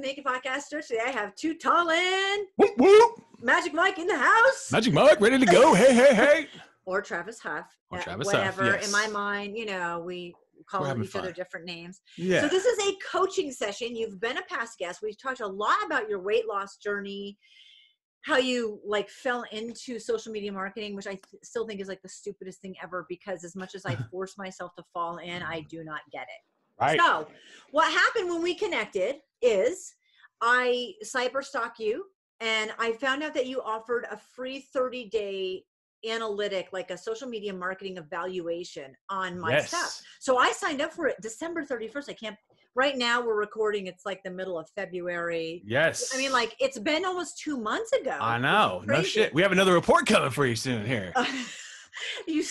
the Naked Podcaster. Today I have two Tallinn, Whoop, whoop. Magic Mike in the house, Magic Mike, ready to go. Hey, hey, hey. or Travis Huff. Or uh, Travis Huff, whatever. yes. In my mind, you know, we call each other different names. Yeah. So this is a coaching session. You've been a past guest. We've talked a lot about your weight loss journey, how you like fell into social media marketing, which I th- still think is like the stupidest thing ever because as much as I force myself to fall in, I do not get it. right. So, what happened when we connected is I cyber stalk you and I found out that you offered a free 30 day analytic, like a social media marketing evaluation on my yes. stuff. So I signed up for it December 31st. I can't, right now we're recording, it's like the middle of February. Yes. I mean, like, it's been almost two months ago. I know. No shit. We have another report coming for you soon here. you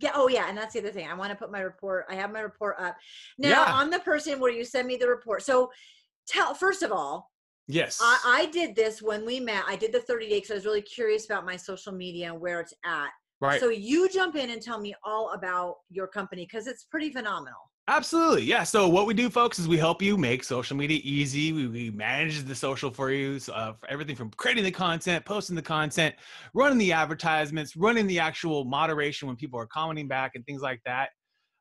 yeah oh yeah and that's the other thing i want to put my report i have my report up now Yeah. i'm the person where you send me the report so tell first of all Yes. I, I did this when we met i did the 30 day because i was really curious about my social media and where it's at right. so you jump in and tell me all about your company because it's pretty phenomenal Absolutely. Yeah. So what we do, folks, is we help you make social media easy. We, we manage the social for you, so, uh, for everything from creating the content, posting the content, running the advertisements, running the actual moderation when people are commenting back and things like that.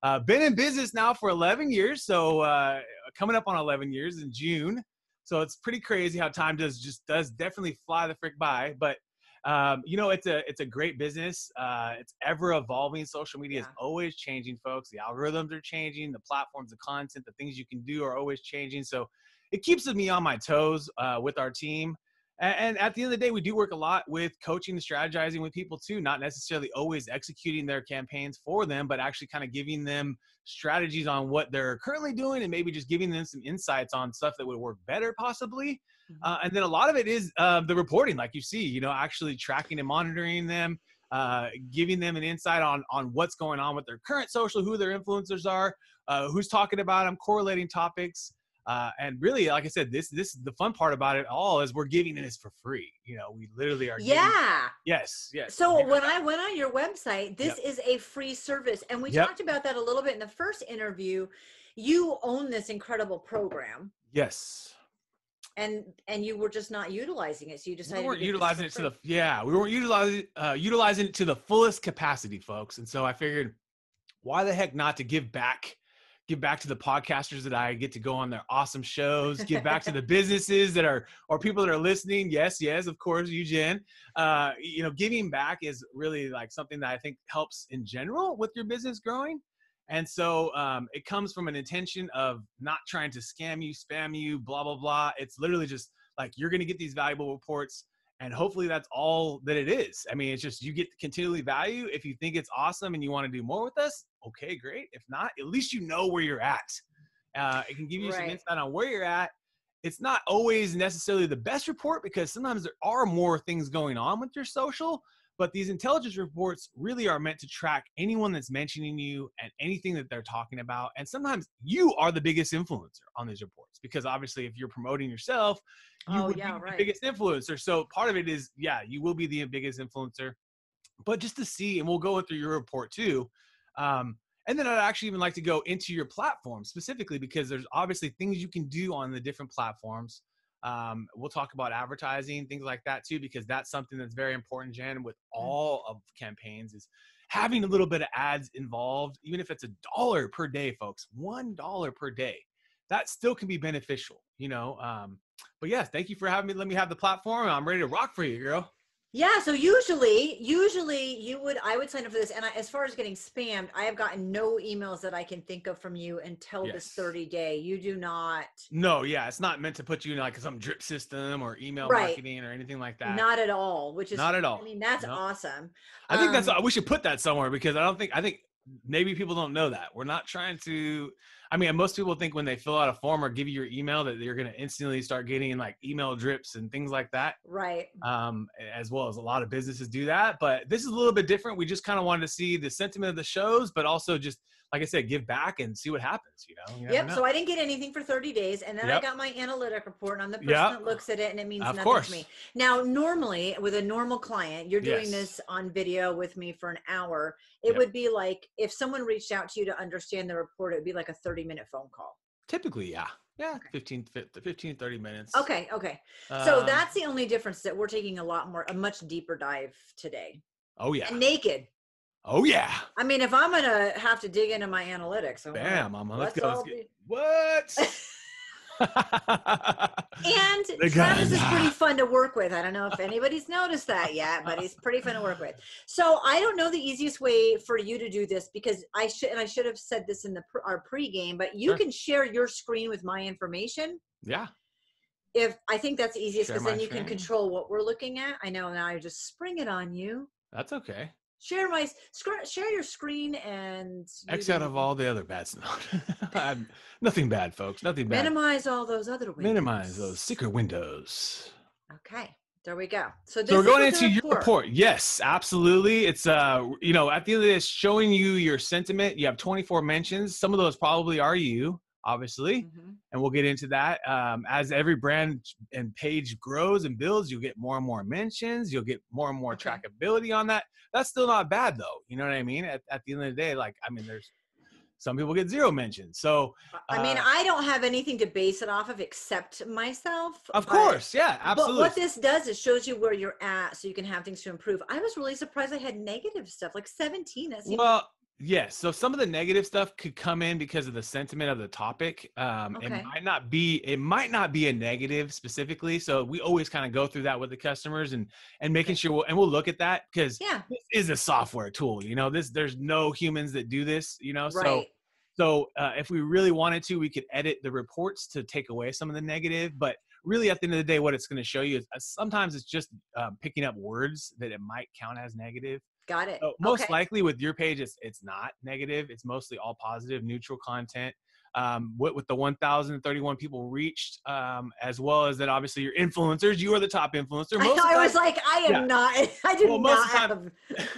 Uh, been in business now for 11 years, so uh, coming up on 11 years in June. So it's pretty crazy how time does just does definitely fly the frick by. But um, you know, it's a it's a great business. Uh, it's ever evolving. Social media is always changing, folks. The algorithms are changing. The platforms, the content, the things you can do are always changing. So it keeps me on my toes uh, with our team. And, at the end of the day, we do work a lot with coaching and strategizing with people too. Not necessarily always executing their campaigns for them, but actually kind of giving them strategies on what they're currently doing and maybe just giving them some insights on stuff that would work better possibly uh, and then a lot of it is uh, the reporting, like you see, you know, actually tracking and monitoring them, uh, giving them an insight on on what's going on with their current social, who their influencers are, uh, who's talking about them, correlating topics, uh, and really, like I said, this this the fun part about it all is we're giving this for free. You know, we literally are. giving- yeah yes. Yes. so giving when i went on your website this Yep. is a free service and we Yep. talked about that a little bit in the first interview you own this incredible program yes. and and you were just not utilizing it so you decided we weren't to utilizing it to the yeah we weren't utilizing uh, utilizing it to the fullest capacity folks and so i figured why the heck not to give back give back to the podcasters that i get to go on their awesome shows give back to the businesses that are or people that are listening yes yes of course you uh, you know giving back is really like something that i think helps in general with your business growing and so um, it comes from an intention of not trying to scam you, spam you, blah, blah, blah. It's literally just like you're going to get these valuable reports. And hopefully that's all that it is. I mean, it's just you get continually value. If you think it's awesome and you want to do more with us, okay, great. If not, at least you know where you're at. Uh, it can give you some insight on where you're at. It's not always necessarily the best report because sometimes there are more things going on with your social. But these intelligence reports really are meant to track anyone that's mentioning you and anything that they're talking about. And sometimes you are the biggest influencer on these reports because obviously, if you're promoting yourself, you Oh, would yeah, be right. the biggest influencer. So part of it is, yeah, you will be the biggest influencer. But just to see, and we'll go through your report too. Um, and then I'd actually even like to go into your platform specifically because there's obviously things you can do on the different platforms. Um, we'll talk about advertising, things like that too, because that's something that's very important, Jen, with all of campaigns is having a little bit of ads involved, even if it's a dollar per day, folks, one dollar per day. That still can be beneficial, you know. Um, but yes, thank you for having me. Let me have the platform. I'm ready to rock for you, girl. Yeah, so usually, usually you would, I would sign up for this. And I, as far as getting spammed, I have gotten no emails that I can think of from you until this 30 day. You do not, No, yeah, it's not meant to put you in like some drip system or email Right. marketing or anything like that. not at all, which is Not at all. I mean, that's No. awesome. I think that's Um, we should put that somewhere because I don't think I think maybe people don't know that we're not trying to. I mean, most people think when they fill out a form or give you your email that you're going to instantly start getting like email drips and things like that. Right. Um, as well as a lot of businesses do that, but this is a little bit different. We just kind of wanted to see the sentiment of the shows, but also just like I said, give back and see what happens. You know. You Yep. know. So I didn't get anything for 30 days. And then I got my analytic report and I'm the person Yep. that looks at it and it means Of nothing course. to me. Now, normally with a normal client, you're doing Yes. this on video with me for an hour. It Yep. would be like if someone reached out to you to understand the report, it would be like a 30 minute phone call. Typically, yeah. Yeah, 15, 15, 30 minutes. Okay, okay. So Um, that's the only difference that we're taking a lot more, a much deeper dive today. Oh yeah. And naked. Oh yeah. I mean, if I'm gonna have to dig into my analytics, oh, Bam, mama. Let's let's go. Let's get, what? And The Travis is pretty fun to work with. I don't know if anybody's noticed that yet, but he's pretty fun to work with. So I don't know the easiest way for you to do this because I should and I should have said this in the our pregame, but you Sure. can share your screen with my information. yeah. If I think that's easiest because then you can control what we're looking at. I know now I just spring it on you. That's okay. Share my scr- share your screen and you X out of all the other bad stuff. Nothing bad, folks. Nothing bad. minimize all those other windows. Minimize those secret windows. Okay, there we go. So, So we're going into your report. Yes, absolutely. It's uh, you know, at the end of this, showing you your sentiment. You have 24 mentions. Some of those probably are you, obviously, Mhm. and we'll get into that. Um, as every brand and page grows and builds, you'll get more and more mentions. You'll get more and more Okay. trackability on that. That's still not bad though. You know what I mean? At, at the end of the day, like I mean, there's some people get zero mentions. So I mean, Uh, I don't have anything to base it off of except myself. of but- course, yeah, absolutely. But what this does is shows you where you're at, so you can have things to improve. I was really surprised I had negative stuff, like 17. That's Well, yes. So some of the negative stuff could come in because of the sentiment of the topic. Um, Okay. It might not be. It might not be a negative specifically. So we always kind of go through that with the customers and and making sure. We'll, and we'll look at that because yeah, this is a software tool. You know, this there's no humans that do this. You know, so right. so uh, if we really wanted to, we could edit the reports to take away some of the negative. But really, at the end of the day, what it's going to show you is uh, sometimes it's just um, picking up words that it might count as negative. Got it. So most Okay. likely with your page, it's it's not negative. It's mostly all positive, neutral content. Um, with, with the 1,031 people reached, um, as well as that, obviously your influencers. You are the top influencer. I, Most know, of I was like, I am yeah. not. I do Well, most not of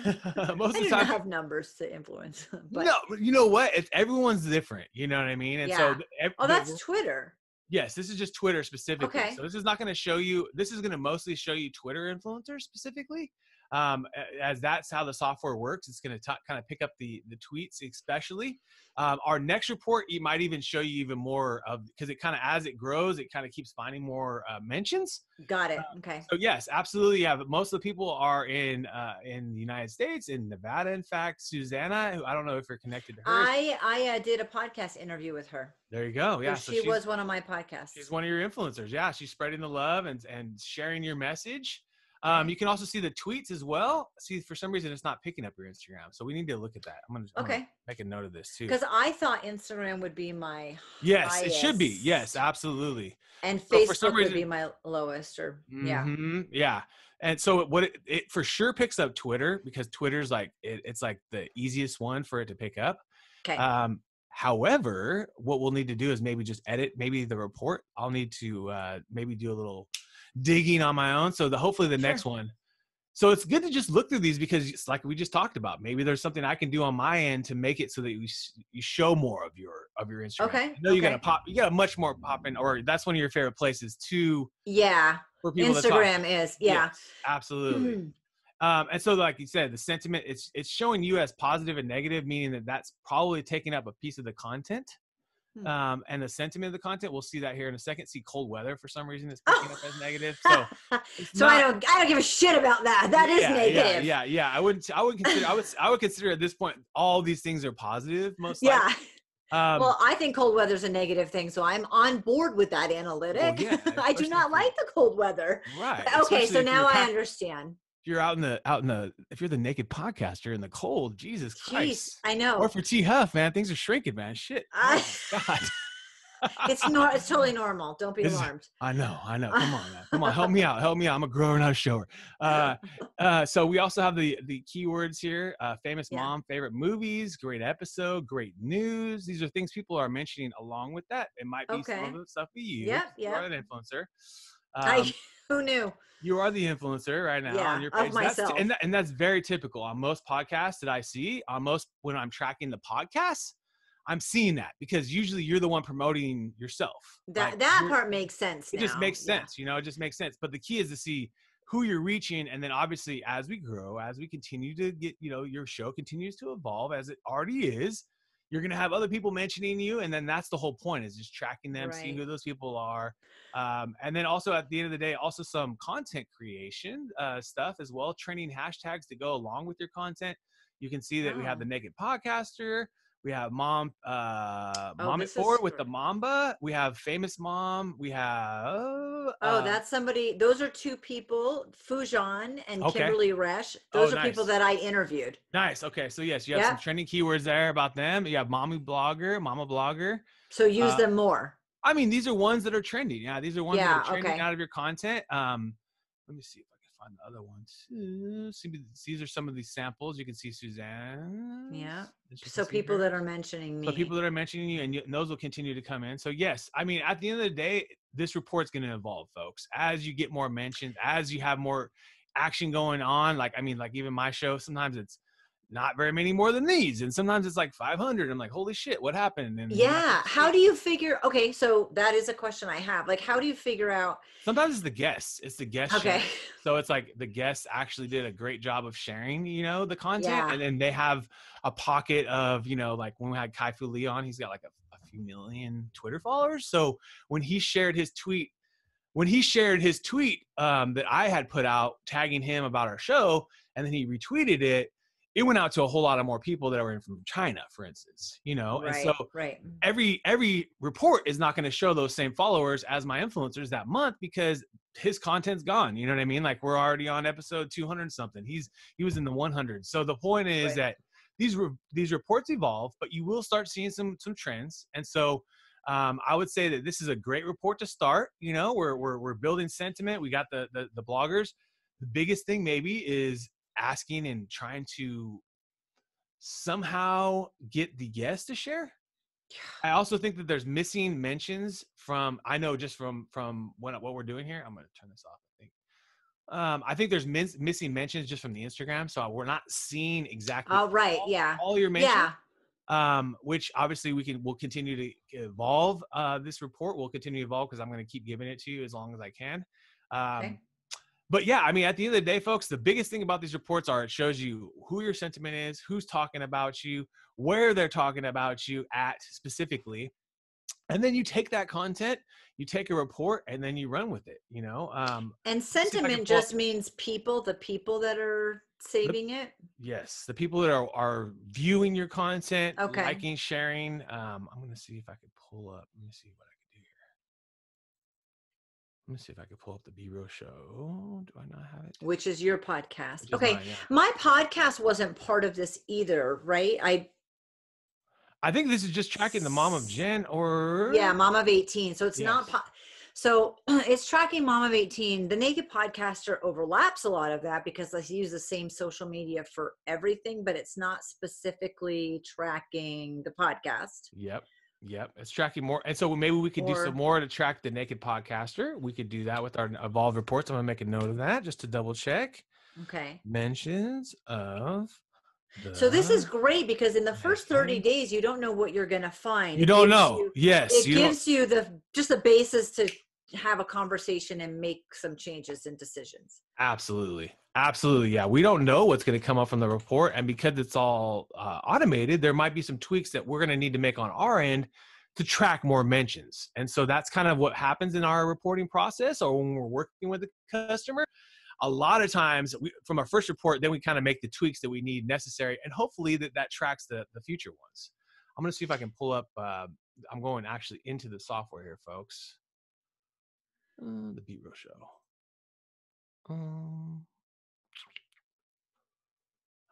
the have. time, most I do the not time, have numbers to influence. But no, you know what? It's everyone's different. You know what I mean? And so, Yeah. th- ev- oh, that's Twitter. Yes, this is just Twitter specifically. Okay. So this is not going to show you. This is going to mostly show you Twitter influencers specifically, um, as that's how the software works. It's going to kind of pick up the the tweets, especially. Um, our next report, it might even show you even more of because it kind of as it grows, it kind of keeps finding more uh, mentions. Got it. Okay. So yes, absolutely. Yeah, but most of the people are in uh, in the United States, in Nevada. In fact, Susanna, who I don't know if you're connected to her. I I uh, did a podcast interview with her. there you go. Yeah, So she was one of my podcasts. She's one of your influencers. Yeah, she's spreading the love and and sharing your message. Um, you can also see the tweets as well. See, for some reason, it's not picking up your Instagram, so we need to look at that. I'm gonna, I'm gonna Okay. make a note of this too. Because I thought Instagram would be my Yes, it should be. Yes, absolutely. and So for some Facebook would be my lowest or yeah. Mhm, yeah. And so what it, it for sure picks up Twitter because Twitter's like it, it's like the easiest one for it to pick up. Okay. Um, however, what we'll need to do is maybe just edit maybe the report. I'll need to uh, maybe do a little digging on my own. So the hopefully the next one. So it's good to just look through these because it's like we just talked about. Maybe there's something I can do on my end to make it so that you you show more of your of your Instagram. Okay, I know you got to okay. pop. You got a much more popping, or that's one of your favorite places too yeah. for people to. Instagram is yeah. Yes, absolutely. Mhm. Um, and so, like you said, the sentiment it's it's showing you as positive and negative, meaning that that's probably taking up a piece of the content. Hmm. Um, and the sentiment of the content, we'll see that here in a second. See cold weather for some reason is Oh. up as negative. So, so I don't I don't give a shit about that. That is yeah, negative. Yeah, yeah, yeah. I wouldn't. I would consider. I would. I would consider at this point all these things are positive. Most. Yeah. Likely. Um, well, I think cold weather's a negative thing, so I'm on board with that analytic. yeah, I do not like the cold weather. right. Okay, especially so now I understand. If you're out in the out in the if you're the naked podcaster in the cold, Jesus Jeez, Christ. I know. Or for T Huff, man, things are shrinking, man. Shit. I- Oh God. it's nor it's totally normal. Don't be is- alarmed. I know, I know. Come on, man. Come on, help me out. Help me out. I'm a grower, not a shower. Uh, uh, so we also have the the keywords here: uh, famous Yeah. mom, favorite movies, great episode, great news. These are things people are mentioning along with that. It might be some of the stuff we use. You are yep. an influencer. I, Um, who knew? You are the influencer right now Yeah, on your of page. That's- and, that, and that's very typical on most podcasts that I see. On most when I'm tracking the podcasts, I'm seeing that because usually you're the one promoting yourself. That Like, that part makes sense. it just now. makes Yeah. sense you know it just makes sense but the key is to see who you're reaching and then obviously as we grow as we continue to get you know your show continues to evolve as it already is you're gonna have other people mentioning you, and then that's the whole point is just tracking them, seeing who those people are, um, and then also at the end of the day, also some content creation uh, stuff as well, training hashtags to go along with your content. You can see that we have Oh. the Naked Podcaster. We have mom, uh, Oh, mom at four with the Mamba. We have famous mom. We have Oh, uh, that's somebody. Those are two people, Fujan and Okay. Kimberly Resch. Oh, Those are people that I interviewed. nice. Okay, so yes, you have some trending keywords there about them. You have mommy blogger, mama blogger. So use Uh, them more. I mean, these are ones that are trending. Yeah, these are ones that are trending okay. out of your content. Um, let me see if Find the other ones. Eh, see, these are some of these samples. You can see Suzanne. Yeah. So people that are mentioning me. so people that are mentioning you, and, you, and those will continue to come in. So yes, I mean, at the end of the day, this report's going to evolve, folks. As you get more mentions, as you have more action going on. Like, I mean, like even my show, sometimes it's not very many more than these, and sometimes it's like 500. I'm like, holy shit, what happened? And yeah. How do you figure? Okay, so that is a question I have. Like, how do you figure out? Sometimes it's the guests. It's the guest. Okay. sharing. So it's like the guests actually did a great job of sharing, you know, the content, Yeah. and then they have a pocket of, you know, like when we had Kai-Fu Lee on, he's got like a, a few million Twitter followers. So when he shared his tweet, when he shared his tweet um, that I had put out tagging him about our show, and then he retweeted it, it went out to a whole lot of more people that were in from China, for instance, you know, right. and so right. every every report is not going to show those same followers as my influencers that month because his content's gone you know what i mean like we're already on episode 200 something he's he was in the 100 so the point is Right. that these re- these reports evolve but you will start seeing some some trends and so um, I would say that this is a great report to start. You know, we're we're, we're building sentiment. We got the, the the bloggers. The biggest thing maybe is asking and trying to somehow get the guests to share. I also think that there's missing mentions from I know just from from what what we're doing here. I'm gonna turn this off. I think. Um, I think there's min- missing mentions just from the Instagram, so we're not seeing exactly All right, all, Yeah. all your mentions. Yeah. Um, which obviously we can we'll continue to evolve. Uh, this report will continue to evolve because I'm going to keep giving it to you as long as I can. Um, Okay. But yeah, I mean, at the end of the day, folks, the biggest thing about these reports are it shows you who your sentiment is, who's talking about you, where they're talking about you at specifically. And then you take that content, you take a report, and then you run with it. You know, um, And sentiment just means people, the people that are saving it. yes, the people that are are viewing your content, Okay. liking, sharing. Um, I'm gonna see if I can pull up. Let me see what I can do here. Let me see if I could pull up the B-roll show. Do I not have it? which is your podcast. Is Okay. mine, yeah. My podcast wasn't part of this either, right? I I think this is just tracking the mom of Jen or yeah, mom of 18. So it's not po- so it's tracking mom of 18. The naked podcaster overlaps a lot of that because they use the same social media for everything, but it's not specifically tracking the podcast. Yep. Yep. It's tracking more. And so maybe we could do some more to track the naked podcaster. We could do that with our evolved reports. I'm gonna make a note of that just to double check. Okay. Mentions of So this is great because in the first 30 days you don't know what you're going to find. you don't know. you- yes. it you don't- gives you the just the basis to have a conversation and make some changes and decisions. Absolutely. Absolutely. Yeah. We don't know what's going to come up from the report. And because it's all uh, automated, there might be some tweaks that we're going to need to make on our end to track more mentions. And so that's kind of what happens in our reporting process or when we're working with a customer. A lot of times we, from our first report, then we kind of make the tweaks that we need necessary. And hopefully that, that tracks the, the future ones. I'm going to see if I can pull up. Uh, I'm going actually into the software here, folks. Uh, the B-roll show. Um,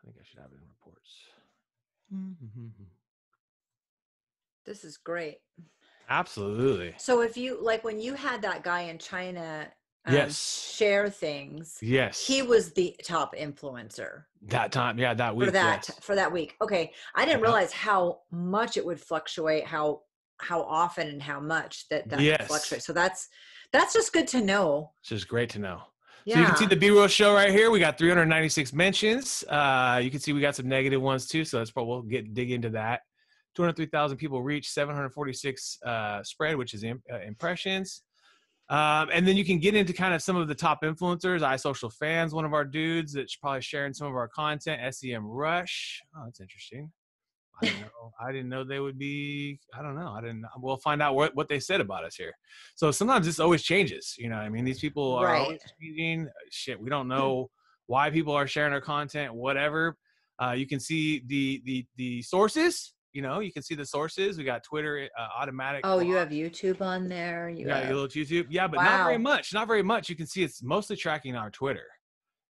think I should have it in reports. Mm-hmm. This is great. Absolutely. So if you like when you had that guy in China um, Yes. share things, Yes. he was the top influencer that time. Yeah, that week. for that yes. for that week. Okay. I didn't Uh-huh. realize how much it would fluctuate, how how often and how much that that Yes. fluctuates. So that's that's just good to know. Which is great to know. Yeah. So you can see the B-roll show right here. We got 396 mentions. Uh, you can see we got some negative ones too. So that's probably we'll get dig into that. 203,000 people reach 746 uh, spread, which is im- uh, impressions. Um, and then you can get into kind of some of the top influencers. iSocial fans, one of our dudes that's probably sharing some of our content. SEMrush. Oh, that's interesting. I didn't know. I didn't know they would be. I don't know. I didn't. We'll find out what what they said about us here. So sometimes this always changes. You know, what I mean, these people are Right. always changing. Shit, we don't know why people are sharing our content. Whatever. Uh, you can see the the the sources. You know, you can see the sources. We got Twitter uh, automatic. Oh, you have YouTube on there. You You got have, your little YouTube. Yeah, but not very much. Not very much. You can see it's mostly tracking our Twitter.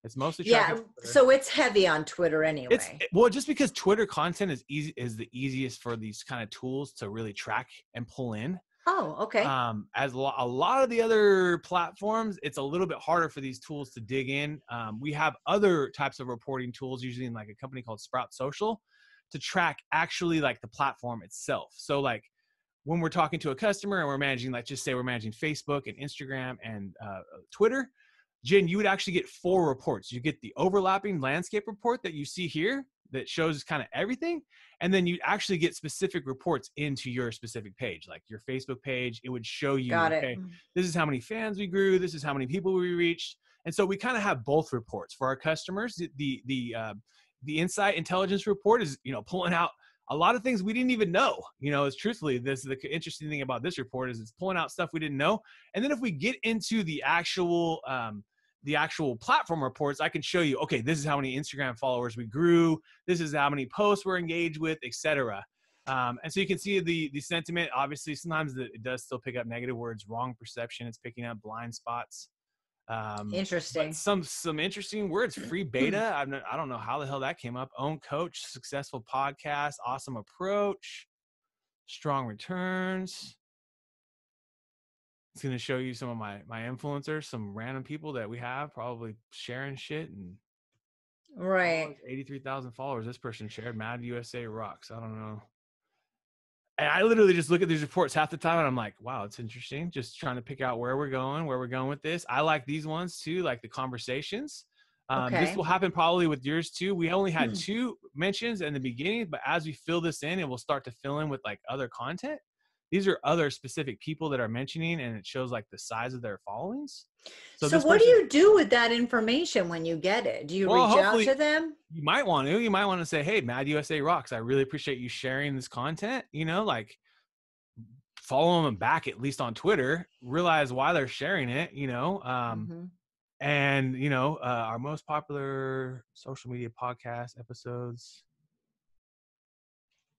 It's mostly yeah. So it's heavy on Twitter anyway. It's well, just because Twitter content is easy is the easiest for these kind of tools to really track and pull in. oh, okay. Um, as a lo- a lot of the other platforms, it's a little bit harder for these tools to dig in. Um, we have other types of reporting tools, usually in like a company called Sprout Social, to track actually like the platform itself. So like when we're talking to a customer and we're managing, like just say we're managing Facebook and Instagram and uh, Twitter, Jen, you would actually get four reports. You get the overlapping landscape report that you see here that shows kind of everything. And then you actually get specific reports into your specific page, like your Facebook page. It would show you, okay, this is how many fans we grew, this is how many people we reached. And so we kind of have both reports for our customers. The the the, uh, the insight intelligence report is you know pulling out a lot of things we didn't even know. You know, is truthfully this the interesting thing about this report is it's pulling out stuff we didn't know. And then if we get into the actual um, the actual platform reports, I can show you, okay, this is how many Instagram followers we grew, this is how many posts we're engaged with, etc. Um, and so you can see the the sentiment. Obviously, sometimes the, it does still pick up negative words, wrong perception. It's picking up blind spots. Um, Interesting. some some interesting words. Free beta. I'm not, I don't know how the hell that came up. Own coach, successful podcast, awesome approach, strong returns. It's gonna show you some of my my influencers, some random people that we have probably sharing shit and Right. eighty three thousand followers. This person shared Mad USA rocks. I don't know. And I literally just look at these reports half the time and I'm like, wow, it's interesting. Just trying to pick out where we're going, where we're going with this. I like these ones too, like the conversations. Um, This will happen probably with yours too. We only had Hmm. two mentions in the beginning, but as we fill this in, it will start to fill in with like other content. These are other specific people that are mentioning, and it shows like the size of their followings. So, this what do you do with that information when you get it? Do you Well, reach out to them? you might want to you might want to say hey mad usa rocks i really appreciate you sharing this content you know like follow them back at least on twitter realize why they're sharing it you know um Mhm. and you know uh, our most popular social media podcast episodes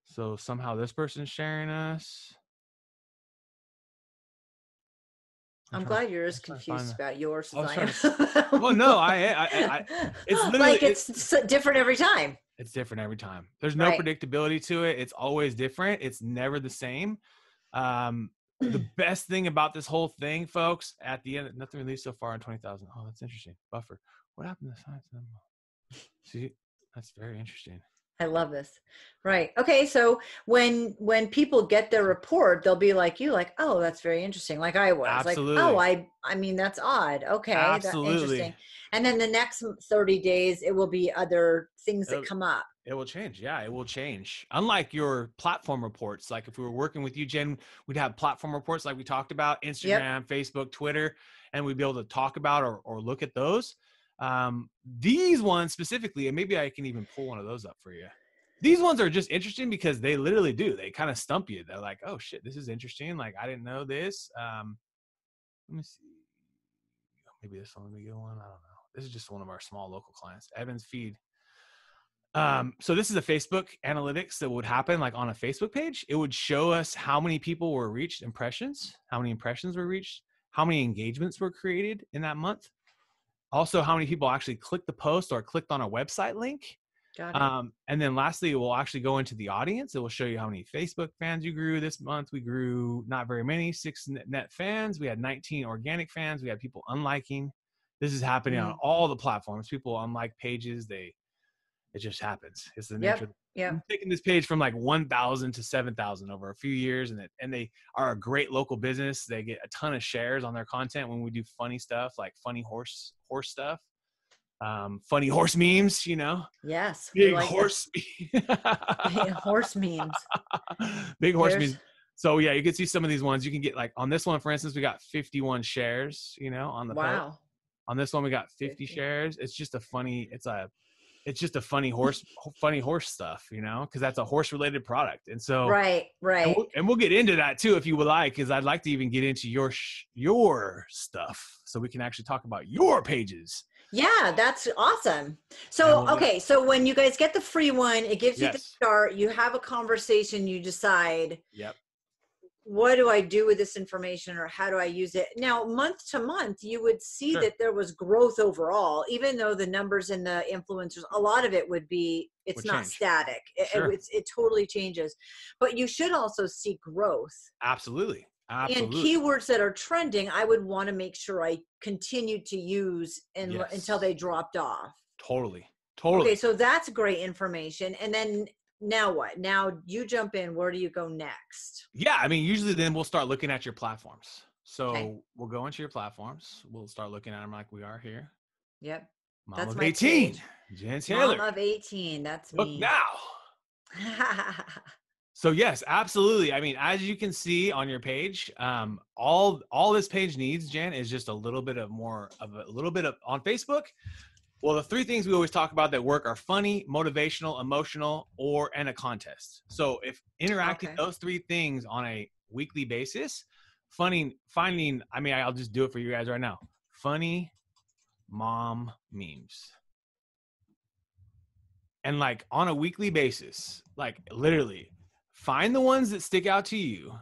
so somehow this person's sharing us I'm trying- glad you're as trying to find confused about yours as I am. well no i i, I it's literally- like it- it's different every time. it's different every time. There's no Right. predictability to it. It's always different. It's never the same. Um, the best thing about this whole thing, folks, at the end, nothing released so far in 20,000. Oh, that's interesting. Buffer. What happened to science? See, that's very interesting. I love this. Right. Okay. So when when people get their report, they'll be like you, like, oh, that's very interesting. Like I was, Absolutely. like, oh, I, I mean, that's odd. Okay, that's Absolutely. interesting. And then the next thirty days, it will be other things that It'll- come up. It will change. Yeah, it will change. Unlike your platform reports, like if we were working with you, Jen, we'd have platform reports like we talked about Instagram, Facebook, Twitter, and we'd be able to talk about or, or look at those. Um, these ones specifically, and maybe I can even pull one of those up for you. These ones are just interesting because they literally do. They kind of stump you. They're like, oh shit, this is interesting. Like, I didn't know this. Um, let me see. Maybe this one would be a good one. I don't know. This is just one of our small local clients, Evans Feed. Um, so this is a Facebook analytics that would happen like on a Facebook page. It would show us how many people were reached impressions, how many impressions were reached, how many engagements were created in that month. Also, how many people actually clicked the post or clicked on a website link. Got it. Um, and then lastly, we'll actually go into the audience. It will show you how many Facebook fans you grew this month. We grew not very many, six net fans. We had 19 organic fans. We had people unliking. This is happening on Mm. all the platforms. People unlike pages. They, it just happens. It's the Yep, nature. of yep. I'm taking this page from like 1,000 to 7,000 over a few years, and it, and they are a great local business. They get a ton of shares on their content when we do funny stuff like funny horse horse stuff, um, funny horse memes. You know, yes. big like horse, Big horse memes. big horse There's- memes. So yeah, you can see some of these ones. You can get like on this one, for instance, we got 51 shares. You know, on the post. Wow. On this one, we got 50, 50. shares. It's just a funny. It's a. it's just a funny horse funny horse stuff you know because that's a horse related product and so right and right. we'll, and we'll get into that too if you would like because i'd like to even get into your sh- your stuff so we can actually talk about your pages. Yeah that's awesome. So we'll- okay so when you guys get the free one it gives you the start you have a conversation you decide yep what do I do with this information or how do I use it? Now, month to month, you would see Sure. that there was growth overall, even though the numbers and the influencers, a lot of it would be, it's Would not change. static. It, it- it totally changes. But you should also see growth. absolutely absolutely And keywords that are trending, I would want to make sure I continued to use and, Yes. until they dropped off. totally totally Okay, so that's great information. And then now what? Now you jump in. Where do you go next? Yeah, I mean, usually then we'll start looking at your platforms. So Okay. we'll go into your platforms. We'll start looking at them like we are here. Yep. Mom That's of my 18, page. Jen Taylor. Mom of 18. That's Look me. now. So yes, absolutely. I mean, as you can see on your page, um, all all this page needs, Jen, is just a little bit of more of a little bit of on Facebook. Well, the three things we always talk about that work are funny, motivational, emotional, or and a contest. So if interacting Okay. those three things on a weekly basis, funny finding, I mean, I'll just do it for you guys right now. Funny mom memes. And like on a weekly basis, like literally find the ones that stick out to you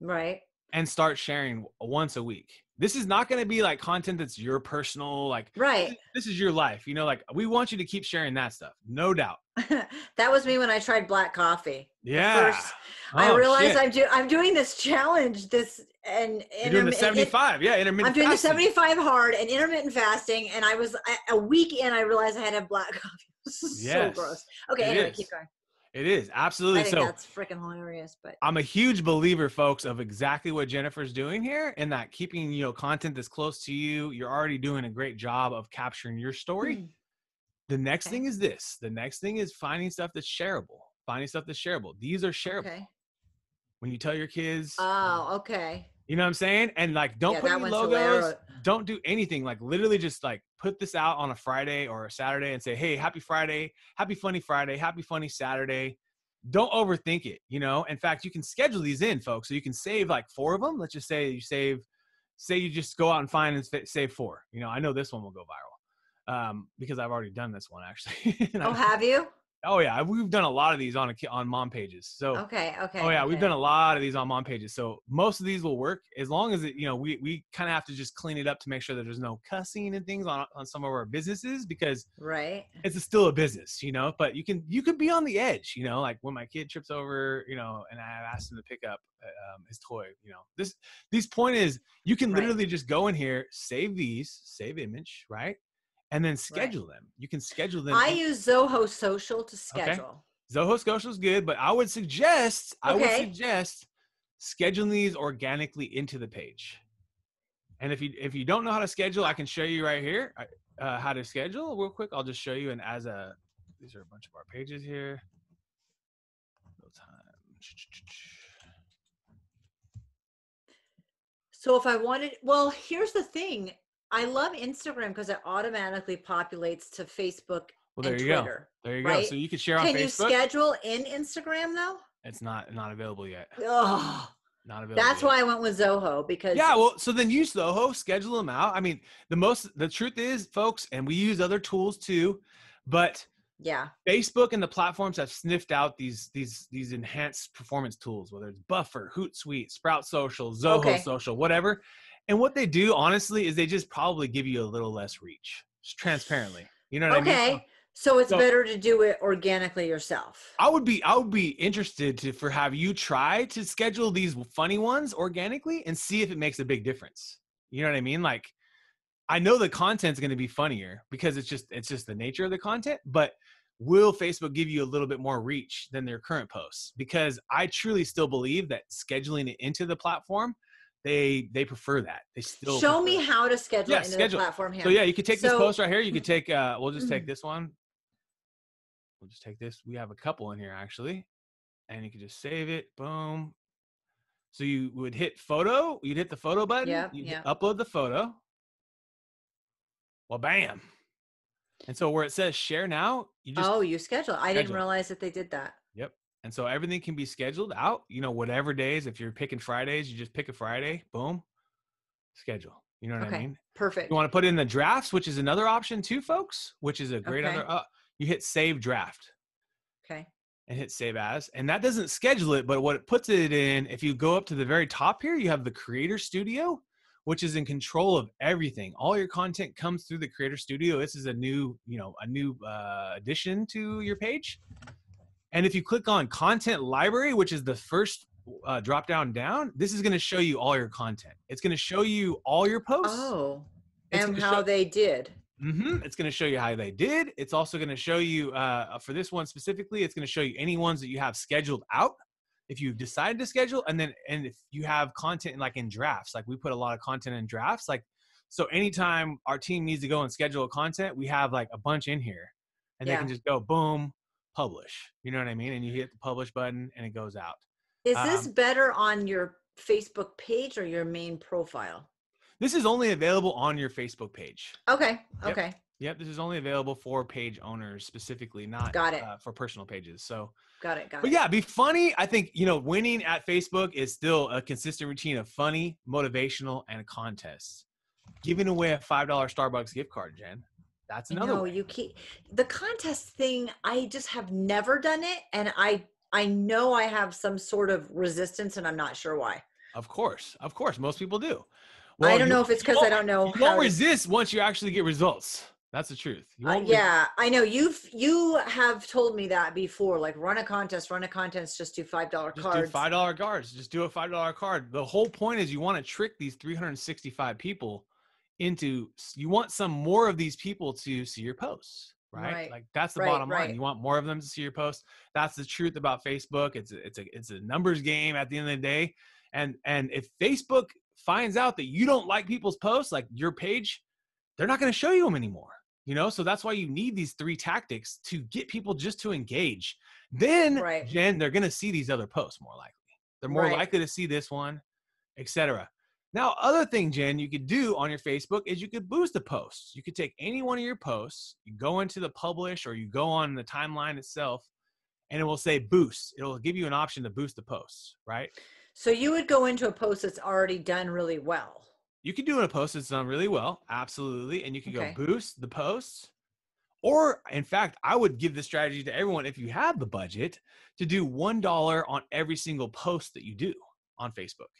right. and start sharing once a week. This is not going to be like content that's your personal like Right. this is your life. You know, like we want you to keep sharing that stuff. No doubt. that was me when I tried black coffee. Yeah. First, I Oh, realized shit. I'm do I'm doing this challenge. This and You're doing the intermi- it- 75. yeah, intermittent I'm doing fasting. the 75 hard and intermittent fasting, and I was a- a week in. I realized I had to have black coffee. This is Yes, so gross. Okay, anyway, is. keep going. It is. I Absolutely. think So that's freaking hilarious. But I'm a huge believer, folks, of exactly what Jennifer's doing here, and that keeping you know content that's close to you. You're already doing a great job of capturing your story. Mm. The next Okay. thing is this. The next thing is finding stuff that's shareable. Finding stuff that's shareable. These are shareable. okay. When you tell your kids, Oh, okay. You know what I'm saying? And like, don't yeah, put any logos. hilarious. Don't do anything. Like, literally, just like put this out on a Friday or a Saturday and say, "Hey, happy Friday, happy funny Friday, happy funny Saturday." Don't overthink it. You know. In fact, you can schedule these in, folks. So you can save like four of them. Let's just say you save, say you just go out and find and sa- save four. You know, I know this one will go viral um, because I've already done this one actually. Oh, have you? Oh yeah, we've done a lot of these on a, on mom pages. So. Okay, okay. Oh yeah, we've done a lot of these on mom pages. So most of these will work as long as it, you know, we we kind of have to just clean it up to make sure that there's no cussing and things on on some of our businesses because right. it's still a business, you know. But you can you can be on the edge, you know, like when my kid trips over, you know, and I asked him to pick up uh, um, his toy, you know. This these point is you can Right. literally just go in here, save these, save image, right, and then schedule them. You can schedule them. I use Zoho Social to schedule. Zoho Social is good, but I would suggest I would suggest scheduling these organically into the page. And if you if you don't know how to schedule, I can show you right here uh, how to schedule real quick. I'll just show you. And as a these are a bunch of our pages here. Time. So if I wanted, well, here's the thing. I love Instagram because it automatically populates to Facebook Well, there you go. There you go. So you can share on Can you schedule in Instagram though? it's not not available yet. Oh, Not available. that's yet. why I went with Zoho because Yeah, well, so then use Zoho, schedule them out. I mean, the most the truth is, folks, and we use other tools too, but yeah, Facebook and the platforms have sniffed out these these these enhanced performance tools, whether it's Buffer, Hootsuite, Sprout Social, Zoho Okay. Social, whatever. And what they do, honestly, is they just probably give you a little less reach, just transparently. You know what I mean? Okay. So it's So- better to do it organically yourself. I would be I would be interested to for have you try to schedule these funny ones organically and see if it makes a big difference. You know what I mean? Like I know the content's going to be funnier because it's just it's just the nature of the content, but will Facebook give you a little bit more reach than their current posts? Because I truly still believe that scheduling it into the platform, they they prefer that. They still Show me how to schedule Yeah, schedule. the platform here. So yeah, you could take this post right here. You could take uh we'll just take Mhm. this one. We'll just take this. We have a couple in here actually. And you could just save it. Boom. So you would hit photo, you'd hit the photo button, Yeah. you'd yep. upload the photo. Well, bam. And so where it says share now, you just oh, you schedule. I didn't realize that they did that. And so everything can be scheduled out, you know, whatever days. If you're picking Fridays, you just pick a Friday, boom, schedule. You know what Okay. I mean? Perfect. You want to put in the drafts, which is another option too, folks, which is a great Okay. other. Uh, you hit save draft Okay. and hit save as, and that doesn't schedule it, but what it puts it in, if you go up to the very top here, you have the Creator Studio, which is in control of everything. All your content comes through the Creator Studio. This is a new, you know, a new uh, addition to your page. And if you click on Content Library, which is the first uh, drop down down, this is going to show you all your content. It's going to show you all your posts. Oh, It's and how show- they did. hmm It's going to show you how they did. It's also going to show you uh, for this one specifically. It's going to show you any ones that you have scheduled out. If you've decided to schedule, and then and if you have content like in drafts, like we put a lot of content in drafts, like so anytime our team needs to go and schedule content, we have like a bunch in here, and they can just go boom, publish. You know what I mean? And you hit the publish button, and it goes out. Is this Um, better on your Facebook page or your main profile? This is only available on your Facebook page. Okay. Yep. Okay. Yep, this is only available for page owners specifically, not Got it. Uh, for personal pages. So. Got it. Got But it. yeah, be funny. I think you know, winning at Facebook is still a consistent routine of funny, motivational, and contests. Giving away a five dollar Starbucks gift card, Jen. That's another. No, you keep the contest thing. I just have never done it, and I I know I have some sort of resistance, and I'm not sure why. Of course, of course, most people do. Well, i don't you- know if it's because I don't know. You to- resist once you actually get results. That's the truth. Uh, yeah, I know you've you have told me that before. Like run a contest, run a contest, just do five dollar cards. do five dollar cards. Just do a five dollar card. The whole point is you want to trick these 365 people into. You want some more of these people to see your posts, right? Right. Like that's the Right, bottom right. line. You want more of them to see your posts. That's the truth about Facebook. It's a, it's a it's a numbers game at the end of the day. And and if Facebook finds out that you don't like people's posts, like your page, they're not going to show you them anymore. You know, so that's why you need these three tactics to get people just to engage. Then, Right. Jen, they're going to see these other posts more likely. They're more likely to see this one, etc. Now, other thing, Jen, you could do on your Facebook is you could boost the posts. You could take any one of your posts, you go into the publish, or you go on the timeline itself, and it will say boost. It'll give you an option to boost the posts, right? So you would go into a post that's already done really well. You could do a post that's done really well, absolutely, and you could Okay. go boost the posts. Or, in fact, I would give this strategy to everyone if you have the budget to do one dollar on every single post that you do on Facebook.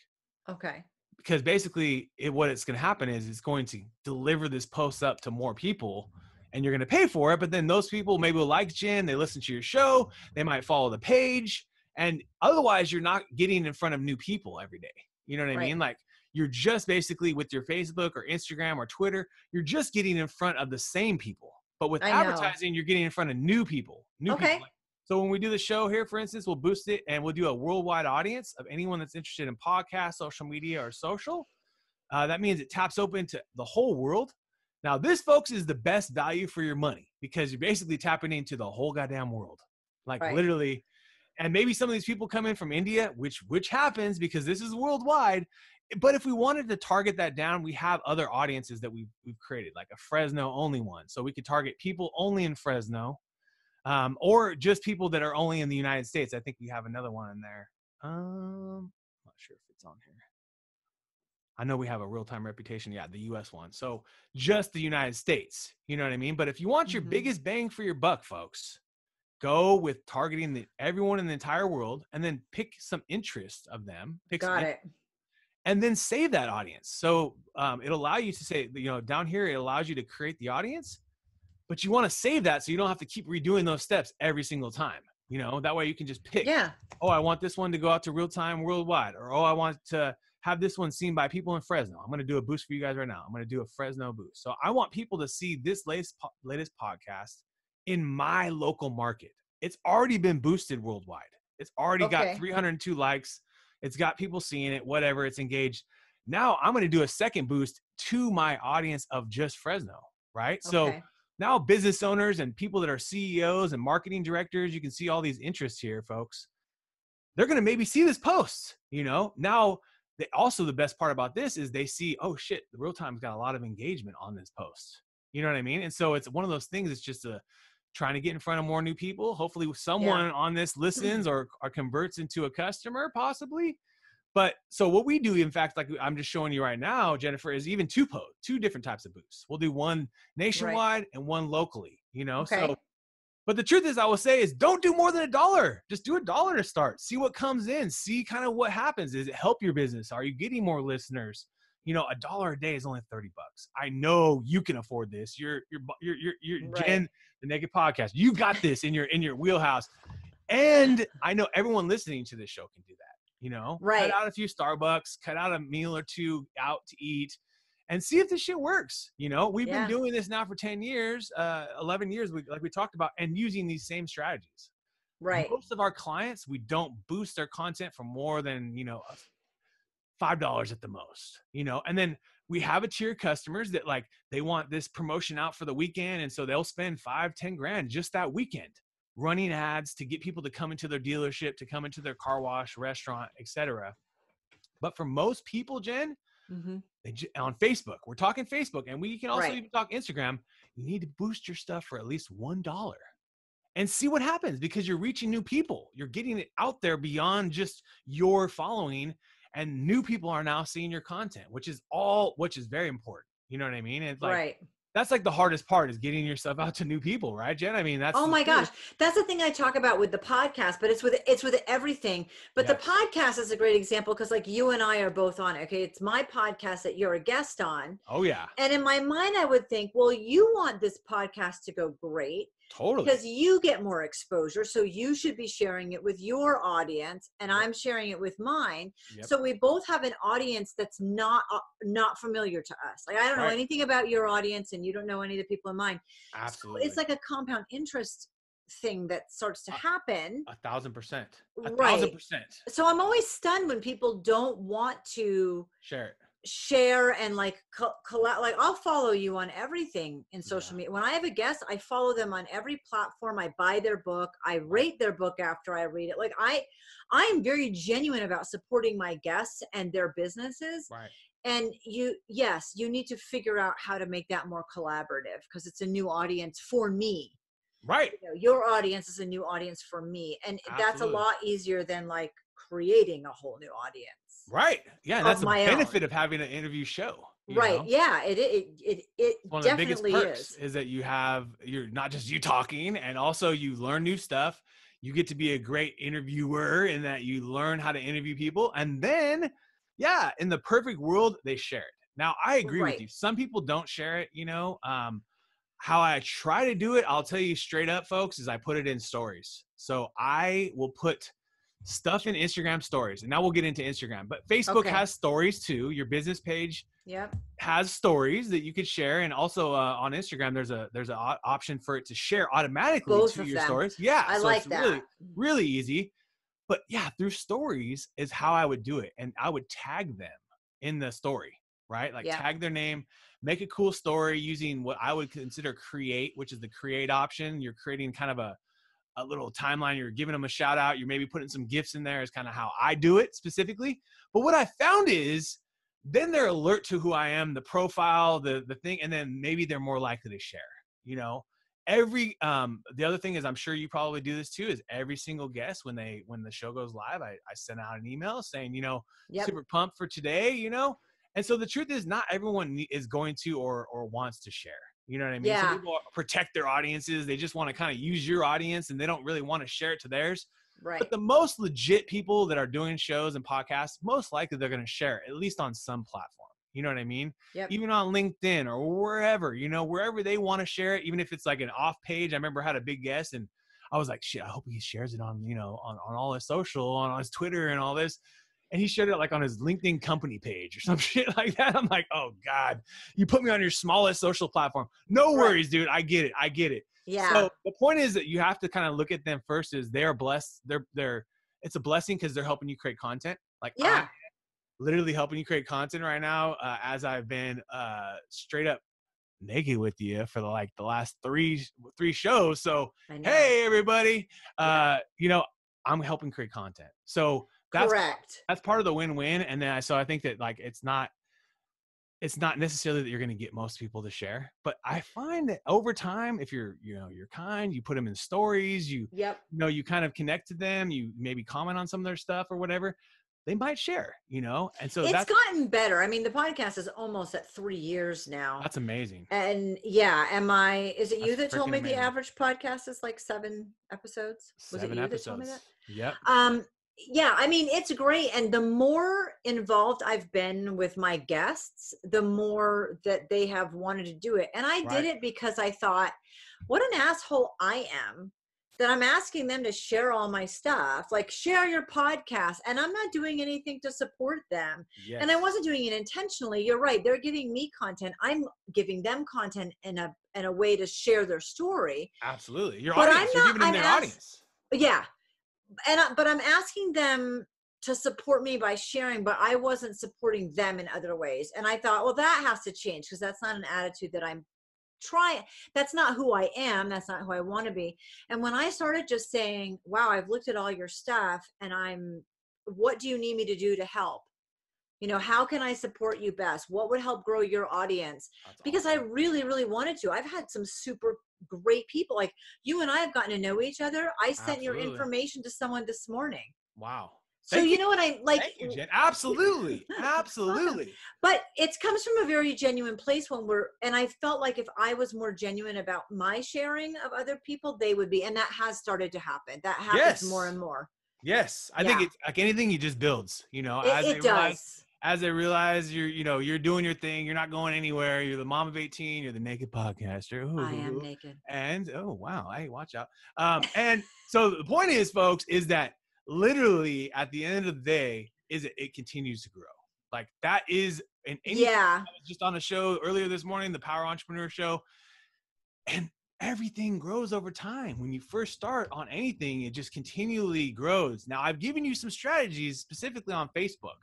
Okay. Because basically, it, what it's going to happen is it's going to deliver this post up to more people, and you're going to pay for it. But then those people maybe will like Jen, they listen to your show, they might follow the page, and otherwise, you're not getting in front of new people every day. You know what I Right. mean? Like you're just basically with your Facebook or Instagram or Twitter, you're just getting in front of the same people. But with I know. advertising, you're getting in front of new people. New Okay. people. So when we do the show here, for instance, we'll boost it and we'll do a worldwide audience of anyone that's interested in podcast, social media, or social. Uh, that means it taps open to the whole world. Now, this, folks, is the best value for your money because you're basically tapping into the whole goddamn world, like Right. literally. And maybe some of these people come in from India, which which happens because this is worldwide. But if we wanted to target that down, we have other audiences that we've we've created, like a Fresno only one. So we could target people only in Fresno, um, or just people that are only in the United States. I think we have another one in there. Um, not sure if it's on here. I know we have a real time reputation. Yeah, the US one. So just the United States. You know what I mean? But if you want your Mhm. biggest bang for your buck, folks, go with targeting the, everyone in the entire world and then pick some interest of them. Got in- it. and then save that audience. So um, it'll allow you to say, you know, down here, it allows you to create the audience, but you want to save that so you don't have to keep redoing those steps every single time. You know, that way you can just pick, Yeah. oh, I want this one to go out to real time worldwide, or oh, I want to have this one seen by people in Fresno. I'm going to do a boost for you guys right now. I'm going to do a Fresno boost. So I want people to see this latest po- latest podcast in my local market. It's already been boosted worldwide. It's already Okay. got 302 likes. It's got people seeing it, whatever, it's engaged. Now I'm going to do a second boost to my audience of just Fresno, right? okay. So. Now business owners and people that are CEOs and marketing directors, you can see all these interests here, folks. They're going to maybe see this post, you know. Now, they also the best part about this is they see, oh shit, the real time's got a lot of engagement on this post. You know what I mean? And so it's one of those things. It's just a trying to get in front of more new people. Hopefully, someone on this listens or, or converts into a customer, possibly. But so what we do, in fact, like I'm just showing you right now, Jennifer, is even two po two different types of boosts. We'll do one nationwide right. and one locally. You know, okay. so. But the truth is, I will say is don't do more than a dollar. Just do a dollar to start. See what comes in. See kind of what happens. Does it help your business? Are you getting more listeners? You know, a dollar a day is only thirty bucks. I know you can afford this. You're you're you're you're, you're right. Jen, the Naked Podcast. You've got this in your in your wheelhouse. And I know everyone listening to this show can do that you know right. cut out a few starbucks cut out a meal or two out to eat and see if this shit works you know? We've yeah. been doing this now for 10 years uh 11 years we, like we talked about and using these same strategies. Right. Most of our clients we don't boost their content for more than you know five dollars at the most you know? And then we have a tier of customers that like they want this promotion out for the weekend and so they'll spend five ten grand just that weekend running ads to get people to come into their dealership, to come into their car wash, restaurant, etc. But for most people, Jen, mm-hmm. they, on Facebook, we're talking Facebook, and we can also right. even talk Instagram. You need to boost your stuff for at least one dollar and see what happens because you're reaching new people. You're getting it out there beyond just your following, and new people are now seeing your content, which is all, which is very important. You know what I mean? It's like right that's like the hardest part is getting yourself out to new people right jen i mean that's oh my gosh that's the thing i talk about with the podcast but it's with it's with everything but yes. the podcast is a great example because like you and i are both on it okay it's my podcast that you're a guest on oh yeah and in my mind i would think well you want this podcast to go great Totally. Because you get more exposure. So you should be sharing it with your audience and yep. I'm sharing it with mine. Yep. So we both have an audience that's not uh, not familiar to us. Like I don't right. know anything about your audience and you don't know any of the people in mine. Absolutely. So it's like a compound interest thing that starts to happen. A, a thousand percent. A right. thousand percent. So I'm always stunned when people don't want to share it share and like co- like i'll follow you on everything in social yeah. media when i have a guest i follow them on every platform i buy their book i rate their book after i read it like i i am very genuine about supporting my guests and their businesses right and you yes you need to figure out how to make that more collaborative because it's a new audience for me right you know, your audience is a new audience for me and Absolutely. that's a lot easier than like creating a whole new audience Right. Yeah, that's the benefit own. of having an interview show. Right. Know? Yeah. It it it it one of the biggest perks is. is that you have you're not just you talking, and also you learn new stuff. You get to be a great interviewer in that you learn how to interview people, and then yeah, in the perfect world, they share it. Now I agree right. with you. Some people don't share it. You know, um, how I try to do it, I'll tell you straight up, folks, is I put it in stories. So I will put stuff in Instagram stories. And now we'll get into Instagram. But Facebook okay. has stories too. Your business page yep. has stories that you could share. And also uh, on Instagram, there's a there's an option for it to share automatically Both to your them. stories. Yeah. I so like it's that. Really, really easy. But yeah, through stories is how I would do it. And I would tag them in the story, right? Like yeah. tag their name, make a cool story using what I would consider create, which is the create option. You're creating kind of a a little timeline. You're giving them a shout out. You're maybe putting some gifts in there is kind of how I do it specifically. But what I found is then they're alert to who I am, the profile, the the thing, and then maybe they're more likely to share. You know, every um the other thing is I'm sure you probably do this too is every single guest when they when the show goes live, I, I send out an email saying, you know, yep. super pumped for today, you know. And so the truth is not everyone is going to or or wants to share you know what I mean? Yeah. Some people protect their audiences. They just want to kind of use your audience and they don't really want to share it to theirs. Right. But the most legit people that are doing shows and podcasts, most likely they're going to share at least on some platform. You know what I mean? Yep. Even on LinkedIn or wherever, you know, wherever they want to share it, even if it's like an off page. I remember I had a big guest and I was like, shit, I hope he shares it on, you know, on, on all his social, on his Twitter and all this and he shared it like on his LinkedIn company page or some shit like that. I'm like, oh God, you put me on your smallest social platform. No worries, dude. I get it. I get it. Yeah. So the point is that you have to kind of look at them first is they're blessed. They're they're it's a blessing because they're helping you create content. Like yeah. Literally helping you create content right now uh, as I've been uh straight up naked with you for the like the last three three shows. So hey everybody. Uh you know, I'm helping create content. So that's correct that's part of the win-win and then i so i think that like it's not it's not necessarily that you're going to get most people to share but i find that over time if you're you know you're kind you put them in stories you Yep. you know you kind of connect to them you maybe comment on some of their stuff or whatever they might share you know and so it's that's gotten better. I mean, the podcast is almost at three years now. that's amazing And yeah, am I? Is it you that told me the average podcast is like seven episodes? Was seven it you episodes that told me that? yep Um, yeah, I mean, it's great. And the more involved I've been with my guests, the more that they have wanted to do it. And I Right. did it because I thought, what an asshole I am that I'm asking them to share all my stuff, like share your podcast. And I'm not doing anything to support them. yes. And I wasn't doing it intentionally. You're right. They're giving me content. I'm giving them content in a in a way to share their story. absolutely your But I'm audience you're giving them their ask- audience yeah and I, but i'm asking them to support me by sharing but i wasn't supporting them in other ways and i thought well that has to change because that's not an attitude that i'm trying that's not who i am that's not who i want to be and when i started just saying wow i've looked at all your stuff and i'm what do you need me to do to help you know how can i support you best what would help grow your audience because I really, really wanted to. I've had some super great people. Like you and I have gotten to know each other. I sent your information to someone this morning. wow So you you. know what I like Thank you, Jen. Absolutely. Absolutely. but it comes from a very genuine place when we're and I felt like if I was more genuine about my sharing of other people, they would be and that has started to happen. That happens more and more. Yes. I think Yeah. it's like anything you just builds, you know, It, as they it realize does. as they realize you're, you know, you're doing your thing, you're not going anywhere, you're the mom of 18, you're the naked podcaster. I am naked. And oh wow, hey, watch out. Um, and so the point is, folks, is that literally at the end of the day, is it, it continues to grow. Like that is an Yeah. Just on a show earlier this morning, the Power Entrepreneur Show, and everything grows over time. When you first start on anything, it just continually grows. Now, I've given you some strategies specifically on Facebook.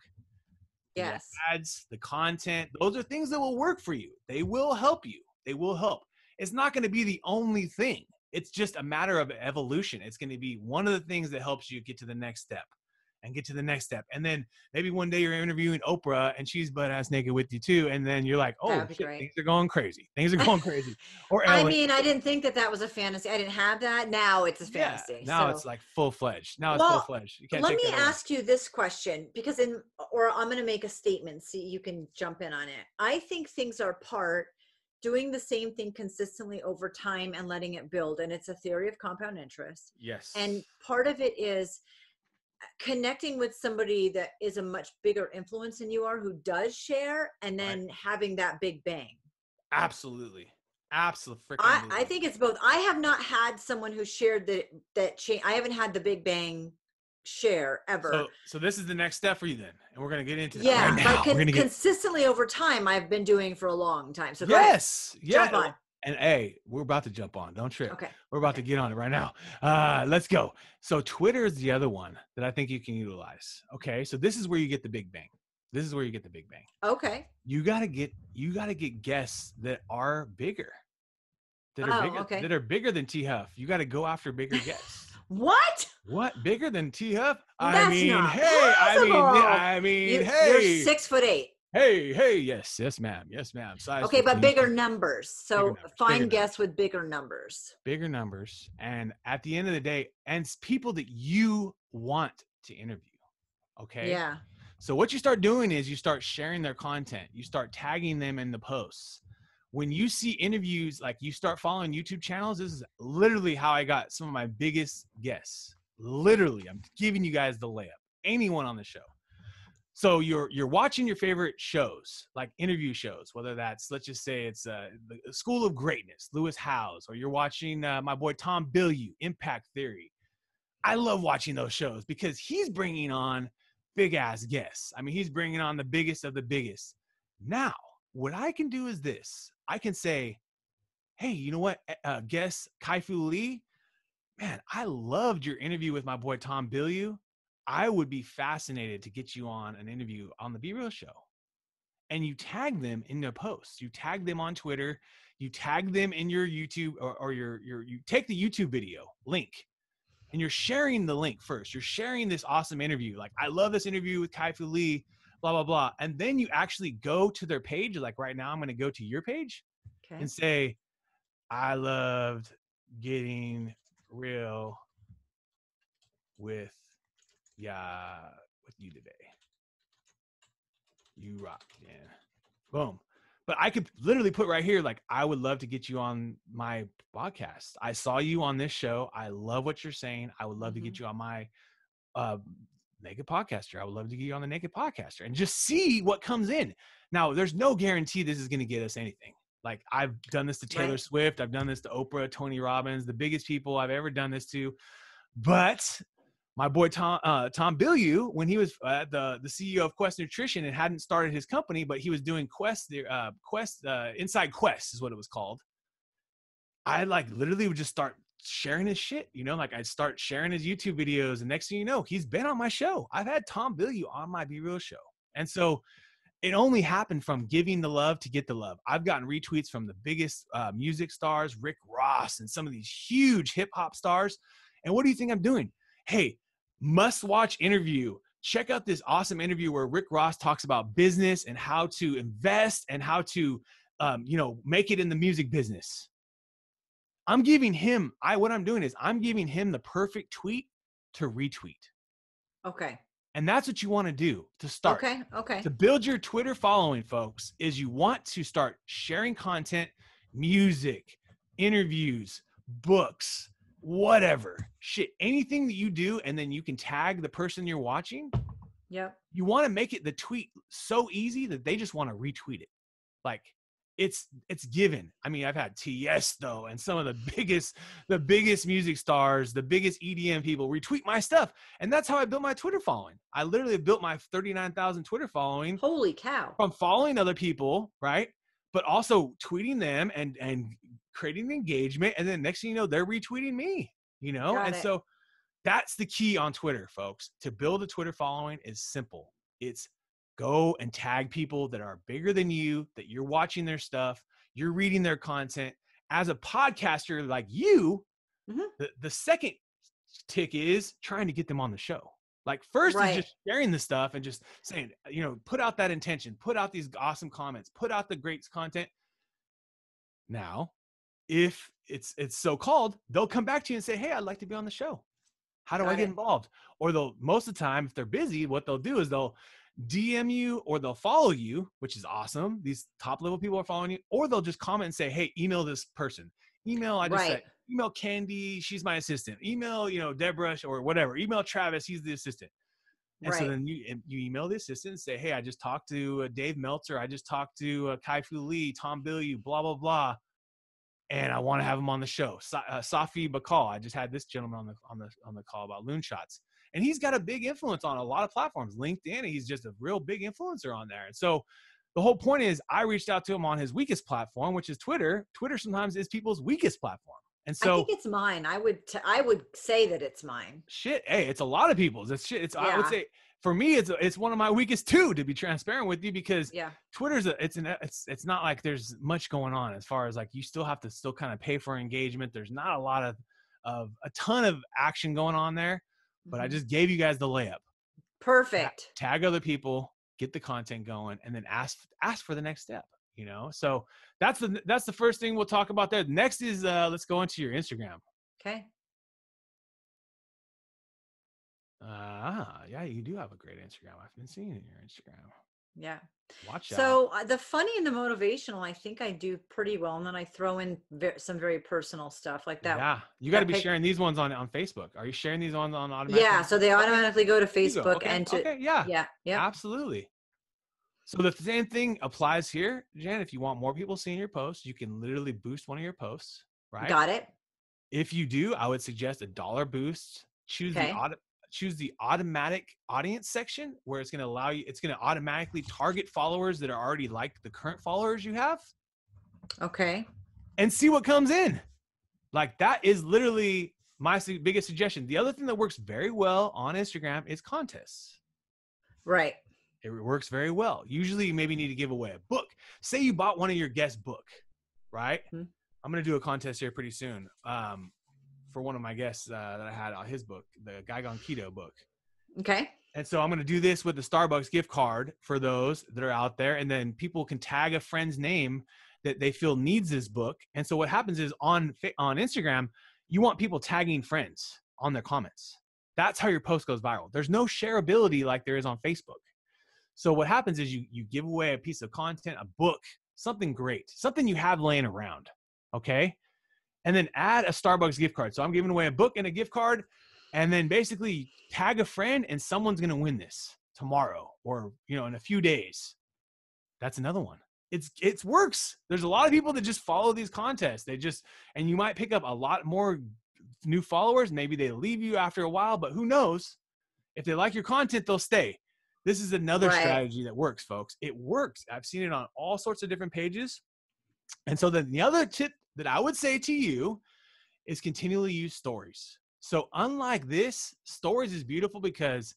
The Yes. ads, the content, those are things that will work for you. They will help you. They will help. It's not going to be the only thing. It's just a matter of evolution. It's going to be one of the things that helps you get to the next step and get to the next step. And then maybe one day you're interviewing Oprah and she's butt ass naked with you too. And then you're like, oh, shit, things are going crazy. Things are going crazy. Or I Ellen. mean, I didn't think that that was a fantasy. I didn't have that. Now it's a fantasy. yeah, now so. it's like full fledged. Now it's Well, full fledged. You can't Let take me ask you this question because in or I'm going to make a statement see you can jump in on it. I think things are part doing the same thing consistently over time and letting it build and it's a theory of compound interest. Yes. And part of it is uh, connecting with somebody that is a much bigger influence than you are who does share and Right. then having that big bang. absolutely. Absolutely. I, I think it's both. I have not had someone who shared that that cha- I haven't had the big bang share ever. So, so this is the next step for you then, and we're gonna get into that yeah, right but con- get consistently over time, I've been doing for a long time. So yes, yeah. jump on. And hey, we're about to jump on. Don't trip. Okay, We're about to get on it right now. Uh, let's go. So Twitter is the other one that I think you can utilize. Okay, so this is where you get the big bang. This is where you get the big bang. okay, You gotta get you gotta get guests that are bigger. That are Oh, bigger okay. that are bigger than T Huff. You gotta go after bigger guests. what? What bigger than T Huff? I mean, hey, I mean. I mean, You, hey, You're six foot eight. hey, hey, yes, yes, ma'am, yes, ma'am. Size Okay, but bigger numbers. So Bigger numbers, find bigger guests with bigger numbers. bigger numbers, and at the end of the day, and people that you want to interview. Okay. Yeah. So what you start doing is you start sharing their content. You start tagging them in the posts. When you see interviews, like you start following YouTube channels, this is literally how I got some of my biggest guests. Literally, I'm giving you guys the layup. Anyone on the show. So you're you're watching your favorite shows, like interview shows, whether that's let's just say it's uh, the School of Greatness, Lewis Howes, or you're watching uh, my boy Tom Bilyeu, Impact Theory. I love watching those shows because he's bringing on big ass guests. I mean, he's bringing on the biggest of the biggest. Now, what I can do is this I can say, hey, you know what, uh, guest Kai-Fu Lee, man, I loved your interview with my boy Tom Bilyeu. I would be fascinated to get you on an interview on the Be Real show. And you tag them in their posts. You tag them on Twitter. You tag them in your YouTube or, or your, your, you take the YouTube video link and you're sharing the link first. You're sharing this awesome interview. Like, I love this interview with Kai-Fu Lee. blah blah blah and then you actually go to their page like right now i'm going to go to your page Okay. and say i loved getting real with yeah with you today. You rock man. Boom. But i could literally put right here like i would love to get you on my podcast. I saw you on this show. I love what you're saying. I would love to get you on my uh naked podcaster. I would love to get you on the naked podcaster and just see what comes in. Now there's no guarantee this is going to get us anything like i've done this to taylor Right. swift i've done this to oprah tony robbins the biggest people i've ever done this to but my boy Tom uh, Tom Bilyeu, when he was uh, the the CEO of Quest Nutrition and hadn't started his company, but he was doing Quest uh, Quest uh, Inside Quest is what it was called. I like literally would just start sharing his shit, you know, like I'd start sharing his YouTube videos, and next thing you know, he's been on my show. I've had Tom Bilyeu on my Be Real show, and so it only happened from giving the love to get the love. I've gotten retweets from the biggest uh, music stars, Rick Ross, and some of these huge hip hop stars. And what do you think I'm doing? Hey, must watch interview. Check out this awesome interview where Rick Ross talks about business and how to invest and how to, um, you know, make it in the music business. I'm giving him, I what I'm doing is I'm giving him the perfect tweet to retweet. Okay. And that's what you want to do to start. Okay. Okay. To build your Twitter following, folks, is you want to start sharing content, music, interviews, books, whatever. Shit, anything that you do, and then you can tag the person you're watching. Yep. You want to make it the tweet so easy that they just want to retweet it. Like it's it's given. I mean, I've had Tiesto and some of the biggest the biggest music stars, the biggest EDM people retweet my stuff, and that's how I built my Twitter following. I literally built my 39,000 Twitter following Holy cow. from following other people, right? But also tweeting them and and creating engagement, and then next thing you know, they're retweeting me. You know, Got and it. so that's the key on Twitter, folks. To build a Twitter following is simple. It's go and tag people that are bigger than you, that you're watching their stuff, you're reading their content. As a podcaster like you, Mhm. the, the second tick is trying to get them on the show. Like first Right. is just sharing the stuff and just saying, you know, put out that intention, put out these awesome comments, put out the great content. Now, if it's it's so called, they'll come back to you and say, "Hey, I'd like to be on the show. How do I get it. involved?" Or they'll most of the time, if they're busy, what they'll do is they'll DM you or they'll follow you, which is awesome. These top level people are following you, or they'll just comment and say, "Hey, email this person." Email I just said email Candy, she's my assistant. Email, you know, Deborah or whatever. Email Travis, he's the assistant. And so then you you email the assistant and say, "Hey, I just talked to uh, Dave Meltzer. I just talked to uh, Kai-Fu Lee, Tom Bilyeu, blah blah blah, and I want to have him on the show." Uh, Safi Bahcall. I just had this gentleman on the on the on the call about Loonshots, and he's got a big influence on a lot of platforms. LinkedIn, he's just a real big influencer on there. And so the whole point is, I reached out to him on his weakest platform, which is Twitter. Twitter sometimes is people's weakest platform, and so I think it's mine. I would t- I would say that it's mine. shit hey it's a lot of people's it's shit it's i would say for me it's it's one of my weakest too to be transparent with you because Yeah. twitter's a, it's an it's it's not like there's much going on as far as like you still have to still kind of pay for engagement there's not a lot of of a ton of action going on there but i Mhm. just gave you guys the layup perfect. tag other people get the content going and then ask ask for the next step you know so that's the that's the first thing we'll talk about there next is uh let's go into your instagram Okay. Ah, yeah, you do have a great Instagram. I've been seeing in your Instagram. Yeah. Watch out. So uh, the funny and the motivational, I think I do pretty well, and then I throw in ve- some very personal stuff like that. yeah, you got to be pic- sharing these ones on on Facebook. Are you sharing these on on automatic? Yeah, so they automatically go to Facebook okay, and to okay, yeah, yeah, yeah. absolutely. So the same thing applies here, Jan. If you want more people seeing your posts, you can literally boost one of your posts, right? Got it. If you do, I would suggest a dollar boost. Choose Okay. the auto, choose the automatic audience section where it's going to allow you. It's going to automatically target followers that are already like the current followers you have. Okay. and see what comes in. Like that is literally my biggest suggestion. The other thing that works very well on Instagram is contests. Right. It works very well. Usually, you maybe need to give away a book. Say you bought one of your guest book, right? Mhm. I'm gonna do a contest here pretty soon um, for one of my guests uh, that I had on his book, the Gaigon Keto book. Okay. And so I'm going to do this with the Starbucks gift card for those that are out there. And then people can tag a friend's name that they feel needs this book. And so what happens is on on Instagram, you want people tagging friends on their comments. That's how your post goes viral. There's no shareability like there is on Facebook. So what happens is you you give away a piece of content, a book, something great, something you have laying around, okay? And then add a Starbucks gift card. So I'm giving away a book and a gift card and then basically tag a friend and someone's going to win this tomorrow or you know in a few days. That's another one. It's it works. There's a lot of people that just follow these contests. They just and you might pick up a lot more new followers. Maybe they leave you after a while, but who knows? If they like your content, they'll stay. This is another right. strategy that works, folks. It works. I've seen it on all sorts of different pages. And so then the other tip that I would say to you is continually use stories. So unlike this, stories is beautiful because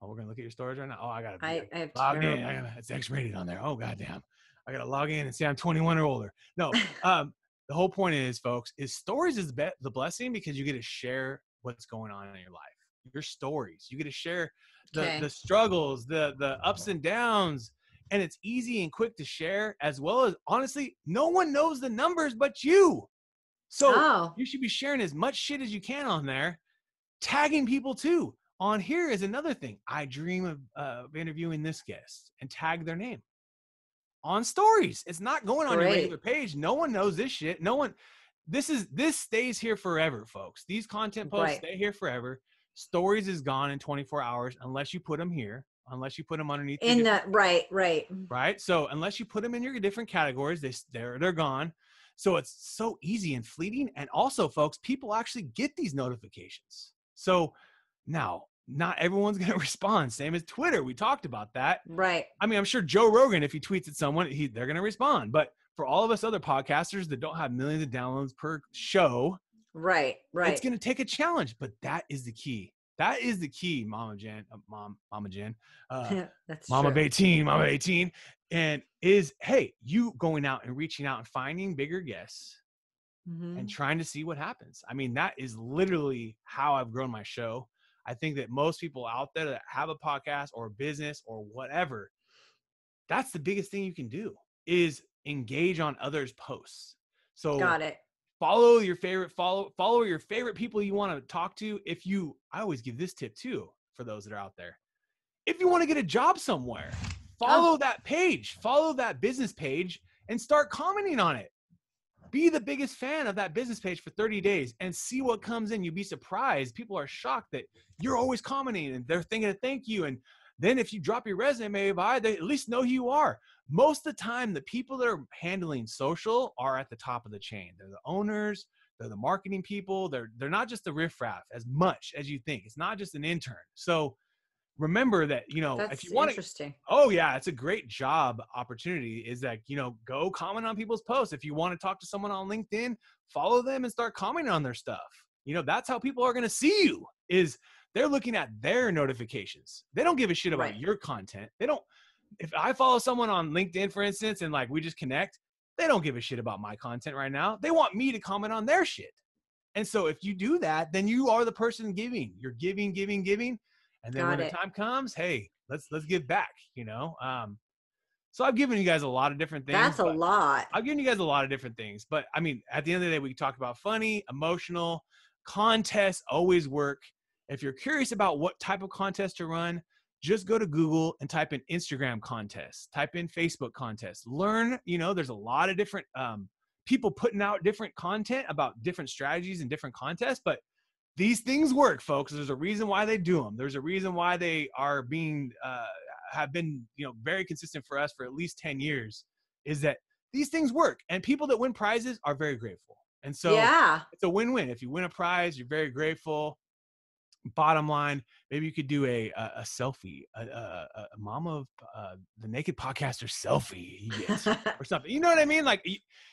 oh, we're gonna look at your stories right now. Oh, I gotta I, I have log in. I gotta, it's X-rated on there. Oh goddamn. I gotta log in and say I'm 21 or older. No, um, the whole point is, folks, is stories is the, the blessing because you get to share what's going on in your life. Your stories. You get to share the, okay. the struggles, the the ups and downs, and it's easy and quick to share as well as honestly, no one knows the numbers but you. So oh. you should be sharing as much shit as you can on there, tagging people too. On here is another thing. I dream of, uh, of interviewing this guest and tag their name on stories. It's not going on Great. your regular page. No one knows this shit. No one. This is this stays here forever, folks. These content posts right. stay here forever. Stories is gone in 24 hours unless you put them here. Unless you put them underneath. In the right, right, mm. right. So unless you put them in your different categories, they they're they're gone. So it's so easy and fleeting. And also, folks, people actually get these notifications. So now, not everyone's going to respond. Same as Twitter. We talked about that. Right. I mean, I'm sure Joe Rogan, if he tweets at someone, he, they're going to respond. But for all of us other podcasters that don't have millions of downloads per show, right, right, it's going to take a challenge. But that is the key. That is the key, Mama Jen, uh, Mom, Mama Jen, uh, That's Mama true. 18, Mama 18 and is hey you going out and reaching out and finding bigger guests mm-hmm. and trying to see what happens i mean that is literally how i've grown my show i think that most people out there that have a podcast or a business or whatever that's the biggest thing you can do is engage on others posts so got it follow your favorite follow follow your favorite people you want to talk to if you i always give this tip too for those that are out there if you want to get a job somewhere oh. Follow oh. that page, follow that business page, and start commenting on it. Be the biggest fan of that business page for 30 days and see what comes in. You'd be surprised. People are shocked that you're always commenting and they're thinking of thank you. And then if you drop your resume by, they at least know who you are. Most of the time, the people that are handling social are at the top of the chain. They're the owners, they're the marketing people. They're they're not just the riffraff as much as you think. It's not just an intern. So remember that you know That's if you want to oh yeah it's a great job opportunity is that you know go comment on people's posts if you want to talk to someone on linkedin follow them and start commenting on their stuff you know that's how people are going to see you is they're looking at their notifications they don't give a shit about right. your content they don't if i follow someone on linkedin for instance and like we just connect they don't give a shit about my content right now they want me to comment on their shit and so if you do that then you are the person giving you're giving giving giving and then Got when it. the time comes, hey, let's let's give back. You know. Um, so I've given you guys a lot of different things. That's a lot. I've given you guys a lot of different things, but I mean, at the end of the day, we talked about funny, emotional contests. Always work. If you're curious about what type of contest to run, just go to Google and type in Instagram contest, type in Facebook contest. Learn, you know, there's a lot of different um, people putting out different content about different strategies and different contests, but these things work, folks. There's a reason why they do them. There's a reason why they are being uh, have been you know very consistent for us for at least ten years. Is that these things work, and people that win prizes are very grateful. And so yeah, it's a win-win. If you win a prize, you're very grateful. Bottom line, maybe you could do a a, a selfie, a, a, a mom of uh, the naked podcaster selfie or something. You know what I mean? Like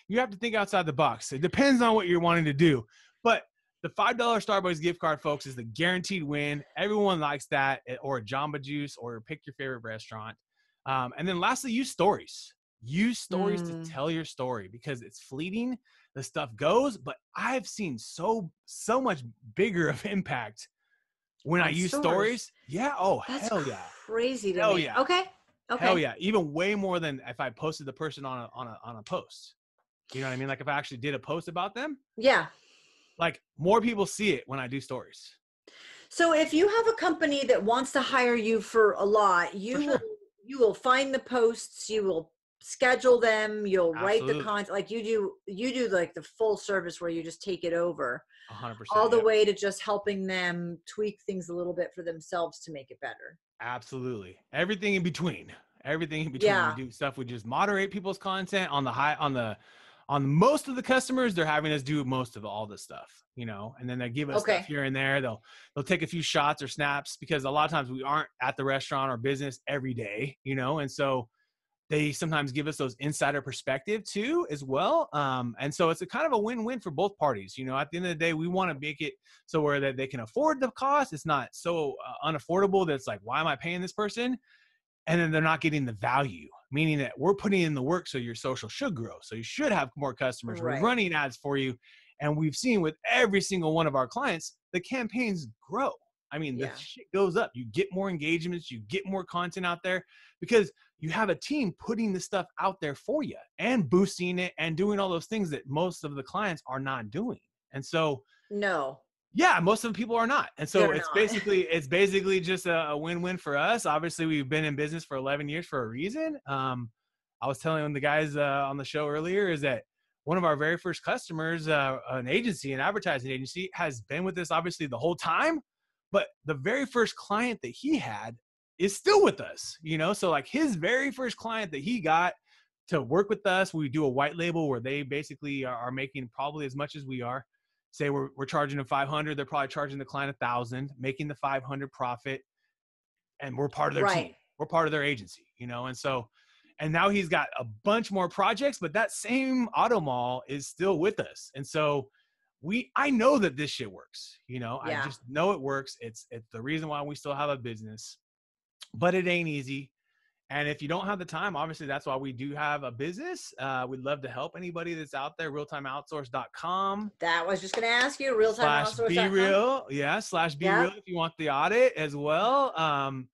you, have to think outside the box. It depends on what you're wanting to do, but the $5 Starbucks gift card, folks, is the guaranteed win. Everyone likes that, eh, or a Jamba Juice, or pick your favorite restaurant. Um, and then lastly, use stories. Use stories mm. to tell your story because it's fleeting. The stuff goes, but I've seen so so much bigger of impact when I use stores. stories, yeah, oh That's hell yeah, crazy to Hell me. yeah. Okay. Okay. hell yeah, even way more than if I posted the person on a on a on a post. You know what I mean? Like if I actually did a post about them, Yeah. like more people see it when I do stories. So if you have a company that wants to hire you for a lot, you sure. will you will find the posts, you will schedule them, you'll write the content like you do you do like the full service where you just take it over hundred percent. all the yep. way to just helping them tweak things a little bit for themselves to make it better. Absolutely. Everything in between. Everything in between. Yeah. We do stuff. We just moderate people's content on the high on the on most of the customers. They're having us do most of all this stuff, you know, and then they give us Okay. stuff here and there. They'll they'll take a few shots or snaps because a lot of times we aren't at the restaurant or business every day, you know, and so they sometimes give us those insider perspective too as well um, and so it's a kind of a win-win for both parties you know at the end of the day we want to make it so where that they can afford the cost it's not so uh, unaffordable that it's like why am i paying this person and then they're not getting the value meaning that we're putting in the work so your social should grow so you should have more customers Right. we're running ads for you and we've seen with every single one of our clients the campaigns grow i mean the Yeah. shit goes up you get more engagements you get more content out there because you have a team putting the stuff out there for you and boosting it and doing all those things that most of the clients are not doing and so No. yeah most of the people are not and so They're it's not. basically it's basically just a, a win-win for us obviously we've been in business for 11 years for a reason um i was telling the guys uh, on the show earlier is that one of our very first customers uh, an agency an advertising agency has been with us obviously the whole time but the very first client that he had is still with us you know so like his very first client that he got to work with us we do a white label where they basically are, making probably as much as we are. Say we're, we're charging them 500 they're probably charging the client a thousand making the 500 profit and we're part of their team. Right. we're part of their agency you know and so and now he's got a bunch more projects but that same auto mall is still with us. And so we i know that this shit works you know? Yeah. i just know it works. It's it's the reason why we still have a business but it ain't easy. And if you don't have the time obviously that's why we do have a business. Uh, we'd love to help anybody that's out there realtimeoutsource.com That was just gonna ask you real time slash be real. Yeah slash be Yep. real if you want the audit as well. Um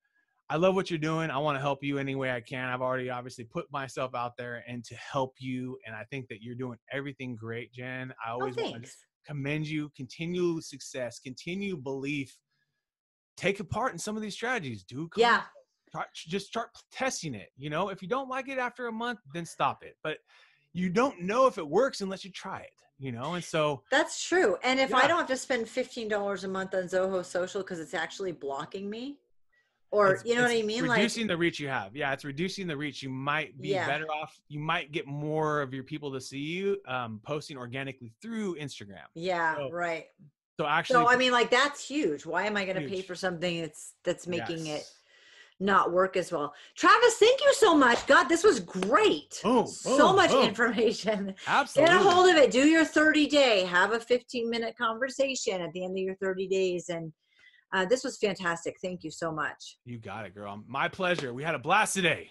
i love what you're doing. I want to help you any way i can. I've already obviously put myself out there and to help you and i think that you're doing everything great jen. I Oh, always want to. Commend you continue success continue belief. Take a part in some of these strategies. Do come Yeah. try, just start testing it you know? If you don't like it after a month then stop it. But you don't know if it works unless you try it you know? And so That's true. And if I don't have to spend fifteen dollars a month on Zoho Social because it's actually blocking me, or it's- you know what I mean, like reducing the reach you have yeah it's reducing the reach you might be Yeah. better off you might get more of your people to see you um, posting organically through instagram yeah, So, right. so actually So I mean, like that's huge. Why am I going to pay for something that's that's making it not work as well? Travis, thank you so much. God, this was great. Boom, so boom, much boom. information. absolutely Get a hold of it. Do your 30 day. Have a 15 minute conversation at the end of your 30 days. And uh, this was fantastic. Thank you so much. you got it girl my pleasure we had a blast today